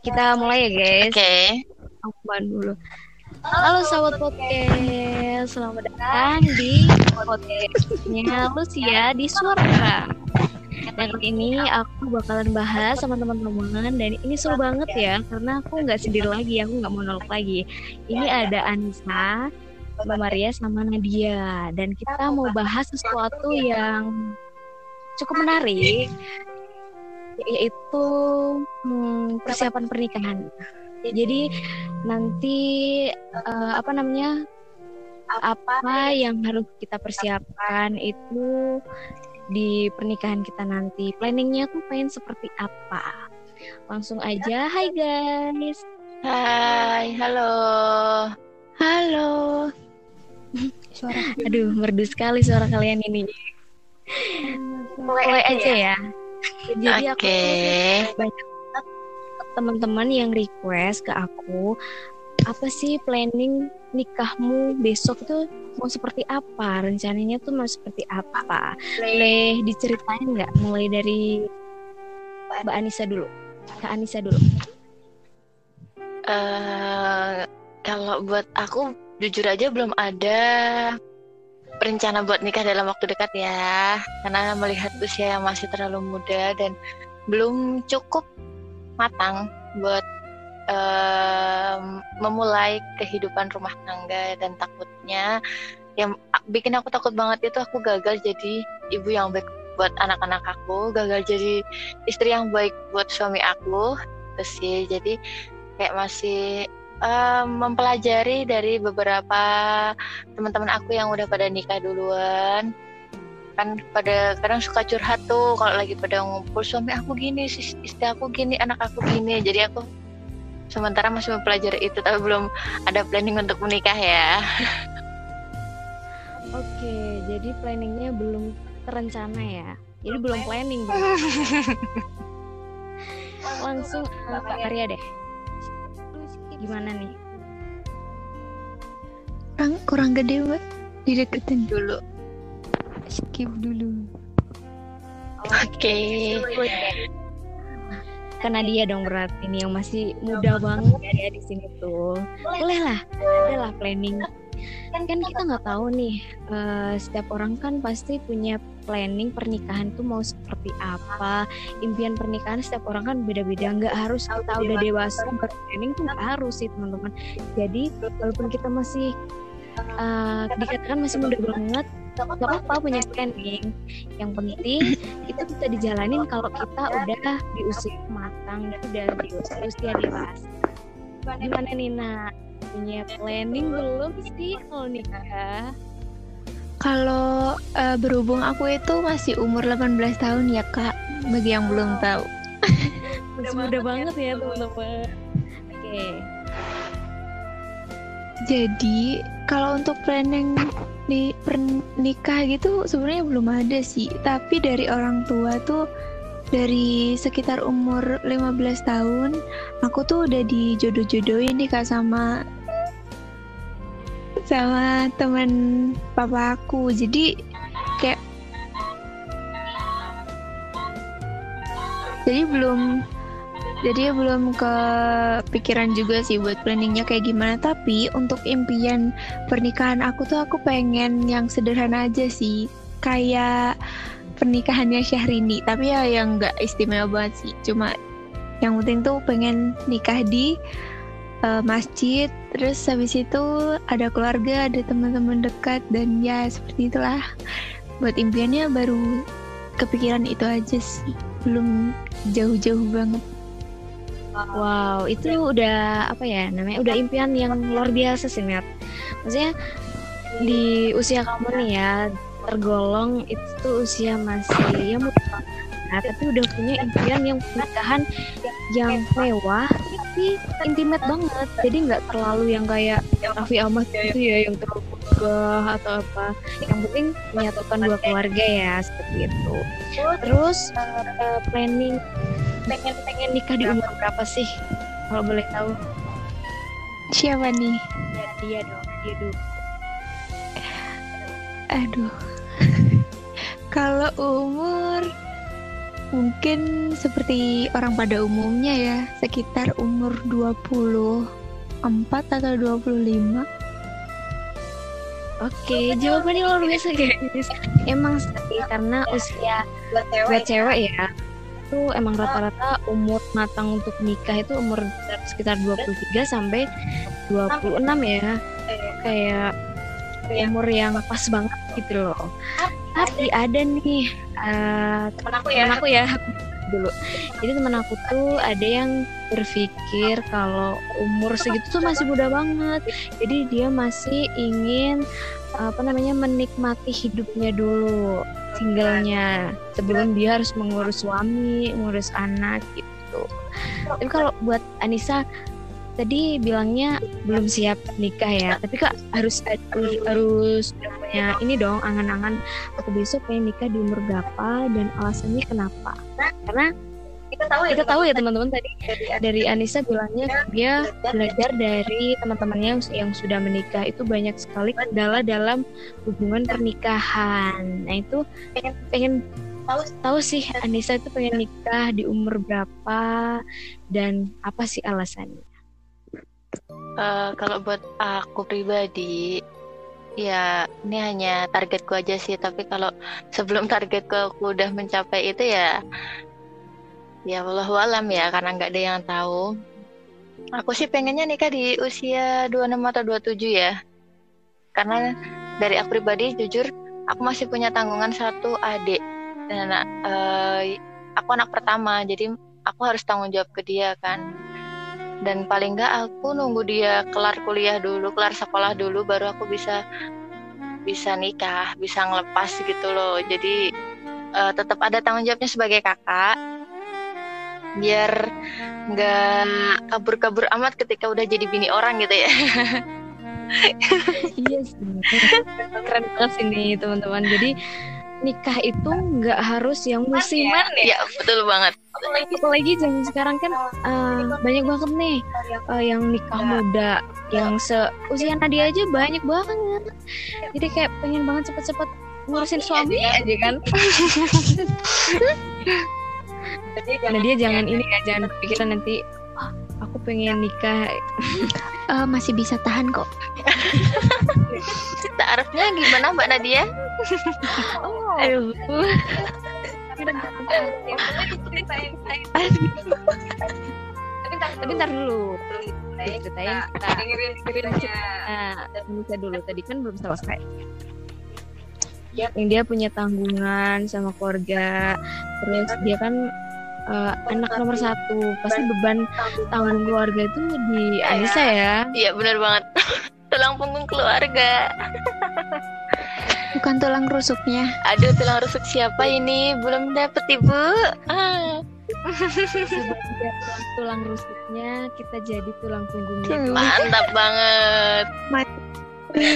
Kita mulai ya guys. Oke. Aku ban dulu. Halo sahabat podcast, selamat datang di podcastnya Lucia di Suara. Dan kali ini aku bakalan bahas sama teman-teman dan ini seru banget ya karena aku nggak sendiri lagi, aku nggak monolog lagi. Ini ada Anissa, Mbak Maria sama Nadia dan kita mau bahas sesuatu yang cukup menarik yaitu hmm, persiapan pernikahan. Jadi nanti uh, apa namanya apa yang harus kita persiapkan itu di pernikahan kita nanti. Planningnya tuh pengen seperti apa? Langsung aja, hai guys. Hai, halo. Halo. Suara. Aduh, merdu sekali suara kalian ini. Mulai aja ya. Jadi okay. aku banyak teman-teman yang request ke aku apa sih planning nikahmu besok tuh mau seperti apa? Rencananya tuh mau seperti apa? Boleh diceritain nggak? Mulai dari Mbak Anissa dulu. Kak Anissa dulu. Uh, kalau buat aku jujur aja belum ada rencana buat nikah dalam waktu dekat ya. Karena melihat usia yang masih terlalu muda dan belum cukup matang buat uh, memulai kehidupan rumah tangga dan takutnya yang bikin aku takut banget itu aku gagal jadi ibu yang baik buat anak-anak aku gagal jadi istri yang baik buat suami aku. Terus sih jadi kayak masih um, mempelajari dari beberapa teman-teman aku yang udah pada nikah duluan. Kan pada kadang suka curhat tuh kalau lagi pada ngumpul suami aku gini istri aku gini anak aku gini. Jadi aku sementara masih mempelajari itu tapi belum ada planning untuk menikah ya. Oke jadi planningnya belum terencana ya? Jadi belum planning langsung ke Kak Arya deh gimana nih? Kurang kurang gede buat dideketin dulu. Skip dulu. Oke. Okay. karena dia dong berarti ini yang masih muda banget. Ya di sini tuh. Boleh lah. Ada lah planning. Kan kan kita nggak tahu nih uh, setiap orang kan pasti punya planning pernikahan tuh mau seperti apa? Impian pernikahan setiap orang kan beda-beda. Nggak harus kita udah dewasa berplanning tuh nggak harus sih teman-teman. Jadi walaupun kita masih uh, dikatakan masih muda banget gak apa-apa punya planning. Yang penting itu bisa dijalanin kalau kita udah di usia matang udah di usia dewasa. Gimana Nina punya planning belum sih kalau nikah kalau uh, berhubung aku itu masih umur 18 tahun ya kak bagi yang belum tahu. Masih muda banget ya teman-teman. oke. Okay. jadi kalau untuk planning di pernikah gitu sebenarnya belum ada sih. Tapi dari orang tua tuh dari sekitar umur 15 tahun aku tuh udah dijodoh-jodohin nih kak sama sama teman papa aku. Jadi kayak jadi belum jadi belum kepikiran juga sih buat planningnya kayak gimana. Tapi untuk impian pernikahan aku tuh aku pengen yang sederhana aja sih. Kayak pernikahannya Syahrini. Tapi ya yang nggak istimewa banget sih. Cuma yang penting tuh pengen nikah di uh, masjid terus habis itu ada keluarga ada teman-teman dekat dan ya seperti itulah buat impiannya baru kepikiran itu aja sih belum jauh-jauh banget Wow, itu udah apa ya namanya? Udah impian yang luar biasa sih, Net. Maksudnya di usia kamu nih ya tergolong itu usia masih ya muda nah, tapi udah punya impian yang pernikahan yang mewah tapi intimate banget. Jadi nggak terlalu yang kayak Raffi Ahmad gitu ya yang terlalu megah atau apa. Yang penting menyatukan dua keluarga ya seperti itu. Terus uh, planning pengen pengen nikah di umur berapa sih kalau boleh tahu? Siapa nih? Ya, dia dong dia dulu. Aduh. Kalau umur Mungkin seperti orang pada umumnya ya, sekitar umur 24 atau 25. Oke, jawabannya luar biasa guys. Emang sih karena usia buat cewek ya itu emang rata-rata umur matang untuk nikah itu umur sekitar 23 sampai 26 ya. Kayak umur yang pas banget gitu loh. Tapi ada nih uh, teman aku ya, teman aku ya dulu. Jadi teman aku tuh ada yang berpikir kalau umur segitu tuh masih muda banget. Jadi dia masih ingin apa namanya menikmati hidupnya dulu singlenya sebelum dia harus mengurus suami, mengurus anak gitu. Tapi kalau buat Anissa tadi bilangnya belum siap nikah ya. Tapi kak harus harus, harus punya ini dong angan-angan. Aku besok pengen nikah di umur berapa dan alasannya kenapa? Karena kita tahu ya kita tahu ya teman-teman tadi dari Anissa. bilangnya dia belajar dari teman-temannya yang, yang sudah menikah. Itu banyak sekali kendala dalam hubungan pernikahan. Nah itu pengen pengen tahu tahu sih Anissa itu pengen nikah di umur berapa dan apa sih alasannya uh, kalau buat aku pribadi ya ini hanya targetku aja sih. Tapi kalau sebelum targetku aku udah mencapai itu ya ya Allah alam ya karena nggak ada yang tahu. Aku sih pengennya nikah di usia 26 atau 27 ya. Karena dari aku pribadi jujur aku masih punya tanggungan satu adik dan uh, aku anak pertama. Jadi aku harus tanggung jawab ke dia kan dan paling nggak aku nunggu dia kelar kuliah dulu kelar sekolah dulu baru aku bisa bisa nikah bisa ngelepas gitu loh jadi uh, tetap ada tanggung jawabnya sebagai kakak biar nggak kabur-kabur amat ketika udah jadi bini orang gitu ya. iya sih, keren banget ini teman-teman. Jadi nikah itu nggak harus yang musiman ya. Ya betul banget. Apalagi zaman sekarang kan uh, banyak banget nih uh, yang nikah muda, yang seusia Nadia aja banyak banget. Jadi kayak pengen banget cepet-cepet ngurusin suami aja kan. nah dia jangan ini ya jangan pikiran nanti oh, aku pengen nikah uh, masih bisa tahan kok Taarifnya gimana Mbak Nadia? oh. Aduh. Tapi ntar dulu. ceritain. dengerin ceritanya. Nah, dulu. Tadi kan belum selesai. Yang dia punya tanggungan sama keluarga. Terus dia kan uh, anak nomor satu. Pasti beban tanggung keluarga itu di Anissa ya. Iya benar banget. Tulang punggung keluarga bukan tulang rusuknya. Aduh tulang rusuk siapa ini? Belum dapet ibu. Ah. tulang rusuknya kita jadi tulang punggungnya mantap banget.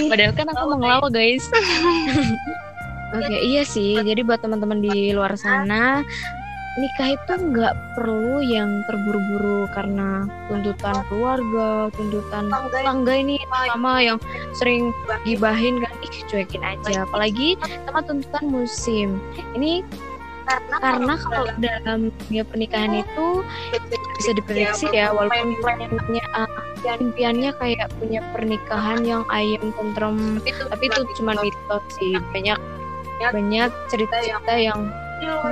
Padahal kan aku mau ngelawak guys. Oke, okay, iya sih. Jadi buat teman-teman di luar sana, nikah itu nggak perlu yang terburu-buru karena tuntutan keluarga, tuntutan tangga ini sama yang sering gibahin kan, ih cuekin aja. Apalagi sama tuntutan musim. Ini karena, karena kalau dalam dunia pernikahan itu bisa diprediksi ya walaupun punya uh, impiannya kayak punya pernikahan yang ayam tentrem. Tapi itu cuma mitos sih. Banyak banyak cerita-cerita yang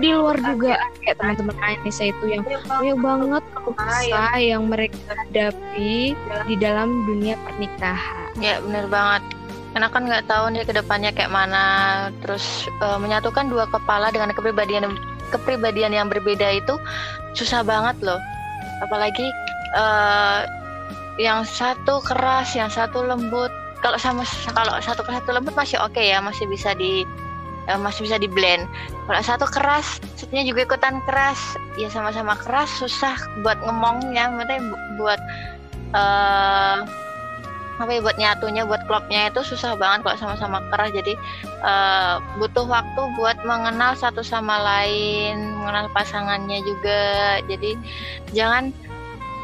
di luar juga kayak teman-teman Anissa itu yang banyak banget kisah yang mereka hadapi di dalam dunia pernikahan. Ya benar banget. Karena kan nggak tahu nih ke depannya kayak mana. Terus uh, menyatukan dua kepala dengan kepribadian kepribadian yang berbeda itu susah banget loh. Apalagi uh, yang satu keras, yang satu lembut. Kalau sama kalau satu ke satu lembut masih oke okay ya, masih bisa di uh, masih bisa di blend kalau satu keras satunya juga ikutan keras. Ya sama-sama keras susah buat ngomongnya maksudnya buat uh, apa ya buat nyatunya buat klopnya itu susah banget kalau sama-sama keras. Jadi uh, butuh waktu buat mengenal satu sama lain mengenal pasangannya juga. Jadi jangan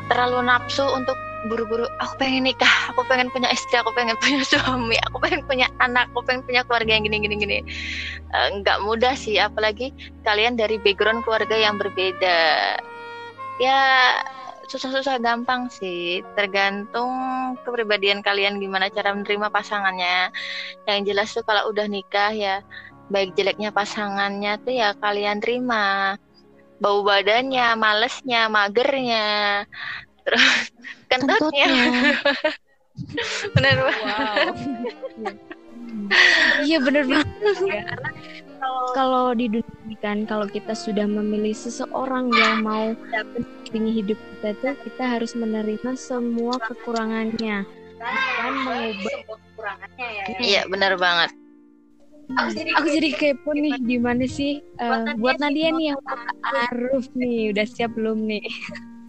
terlalu nafsu untuk buru-buru aku pengen nikah aku pengen punya istri aku pengen punya suami aku pengen punya anak aku pengen punya keluarga yang gini gini gini. Eh, nggak mudah sih apalagi kalian dari background keluarga yang berbeda. Ya susah-susah gampang sih tergantung kepribadian kalian gimana cara menerima pasangannya. Yang jelas tuh kalau udah nikah ya baik jeleknya pasangannya tuh ya kalian terima. Bau badannya malesnya magernya terus kentutnya bener banget Iya bener banget. Karena kalau di dunia kan kalau kita sudah memilih seseorang yang mau mendampingi hidup kita tuh kita harus menerima semua kekurangannya bukan mengubah kekurangannya ya. iya bener banget Aku jadi kepo nih gimana sih eh, buat Nadia nih yang ta'aruf nih udah siap belum nih?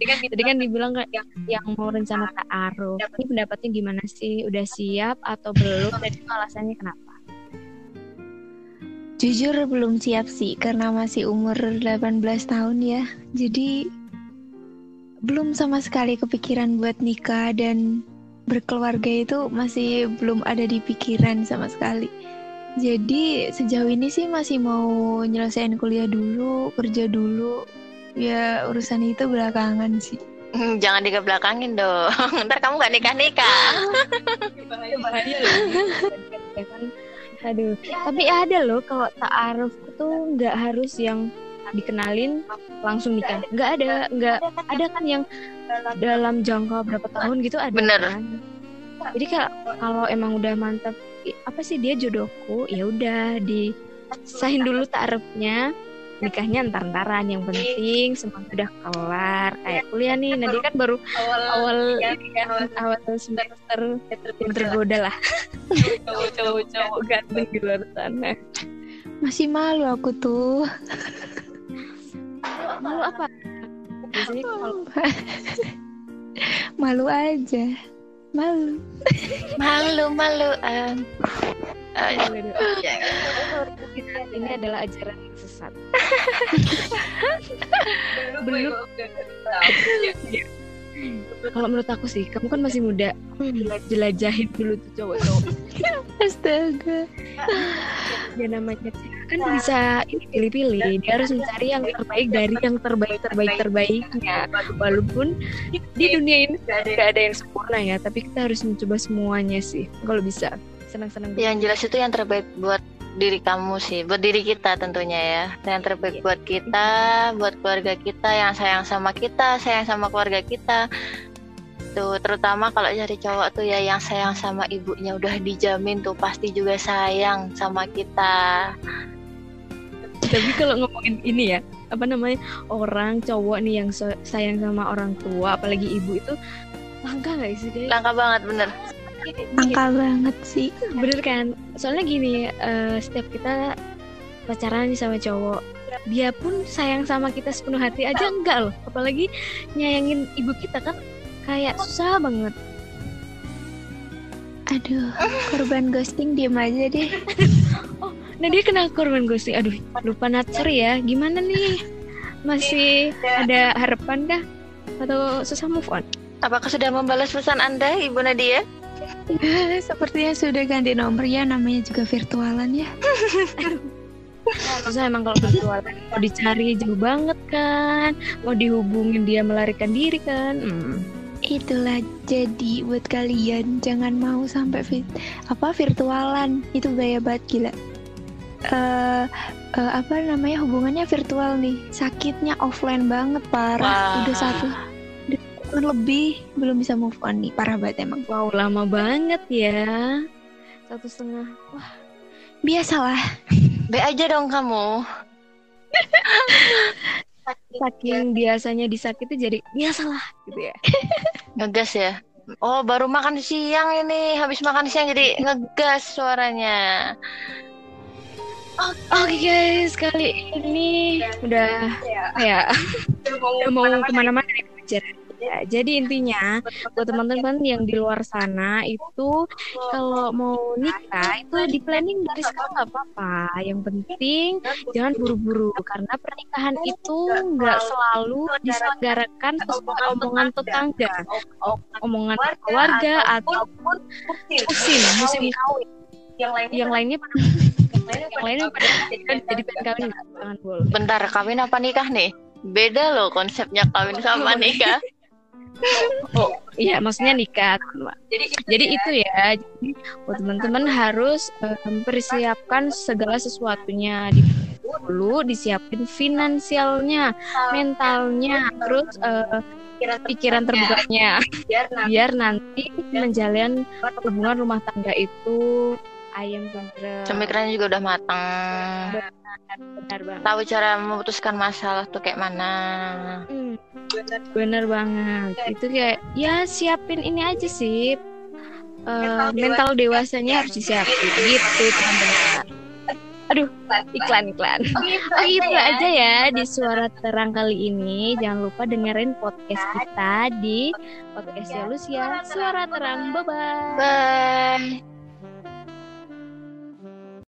Tadi kan dibilang kayak yang, yang mau rencana ta'aruf. Ini pendapatnya gimana sih? Udah siap atau belum? Dan itu alasannya kenapa? Jujur belum siap sih karena masih umur 18 tahun ya. Jadi belum sama sekali kepikiran buat nikah dan berkeluarga itu masih belum ada di pikiran sama sekali. Jadi sejauh ini sih masih mau nyelesain kuliah dulu, kerja dulu. Ya urusan itu belakangan sih. Hmm, jangan dikebelakangin dong ntar kamu gak nikah nikah bahaya loh. Aduh, tapi ada loh kalau ta'aruf itu nggak harus yang dikenalin langsung nikah. Nggak ada, nggak ada kan yang dalam jangka berapa tahun gitu ada. Bener. kan? Jadi kalau kalau emang udah mantap, apa sih dia jodohku, ya udah disahin dulu ta'arufnya. Nikahnya ntar-ntaran yang penting semua udah kelar kayak kuliah nih nanti kan baru awal ini kan awal semester tergoda lah cowok-cowok ganteng di luar sana Masih malu aku tuh. malu apa biasanya kalau malu aja. Malu. malu malu ya. Ini adalah ajaran yang sesat. Belum kalau menurut aku sih kamu kan masih muda. Jelajahin dulu tuh cowok-cowok. Astaga. ya namanya cewek kan bisa ini pilih-pilih. Dia harus mencari yang terbaik dari yang terbaik terbaik terbaiknya. Walaupun di dunia ini gak ada yang sempurna ya tapi kita harus mencoba semuanya sih kalau bisa senang-senang yang jelas itu yang terbaik buat diri kamu sih buat diri kita tentunya ya. Yang terbaik buat kita buat keluarga kita yang sayang sama kita sayang sama keluarga kita. Tuh terutama kalau cari cowok tuh ya yang sayang sama ibunya udah dijamin tuh pasti juga sayang sama kita. Tapi kalau ngomongin ini ya apa namanya orang cowok nih yang sayang sama orang tua apalagi ibu itu langka nggak sih langka banget bener Angka banget sih. bener kan? Soalnya gini eh, setiap kita pacaran sama cowok dia pun sayang sama kita sepenuh hati aja enggak loh. Apalagi nyayangin ibu kita kan kayak susah banget. Aduh, korban ghosting diem aja deh. nah dia kena korban ghosting. Aduh lupa natsur ya. Gimana nih? Masih ada harapan kah? Atau susah move on? Apakah sudah membalas pesan anda ibu Nadia Sepertinya sudah ganti nomor ya, namanya juga virtualan ya. susah emang kalau virtual mau dicari jauh banget kan mau dihubungin dia melarikan diri kan hmm. Itulah jadi buat kalian jangan mau sampai fit apa virtualan itu bahaya banget gila. Eh eh, apa namanya hubungannya virtual nih sakitnya offline banget parah Wah. udah satu tahun lebih belum bisa move on nih. Parah banget emang. Wow lama banget ya. Satu setengah. Wah biasalah. Be aja dong kamu. Saking biasanya disakiti jadi biasalah gitu ya. Ngegas ya? Oh baru makan siang ini. Habis makan siang jadi ngegas suaranya. Oke guys, kali ini udah ya. udah mau ke mana-mana nih pelajaran. Ya, jadi intinya buat teman-teman yang di luar sana itu kalau mau nikah itu di planning dari sekarang nggak apa-apa. Yang penting jangan buru-buru karena pernikahan itu nggak selalu diselenggarakan sesuai omongan tetangga, omongan keluarga ataupun musim musim kawin. Yang lainnya pada yang lainnya pada jadi pengen kawin nggak? Jangan boleh. Bentar, kawin apa nikah nih? Beda loh konsepnya kawin sama nikah. Oh, iya, maksudnya nikah. teman-teman. Jadi itu ya. Jadi buat teman-teman harus mempersiapkan segala sesuatunya di dulu disiapin finansialnya, mentalnya, terus eh, pikiran terbukanya biar nanti menjalin hubungan rumah tangga itu ayam tentrem. Pemikirannya juga udah matang. Benar banget. Tahu cara memutuskan masalah tuh kayak mana. Hmm, bener banget. Itu kayak ya siapin ini aja sih. Eh, mental dewasanya harus disiapin gitu teman-teman. Aduh, iklan iklan. Oh itu aja ya di suara terang kali ini. Jangan lupa dengerin podcast kita di podcast Lucia Suara Terang. Bye bye. Bye.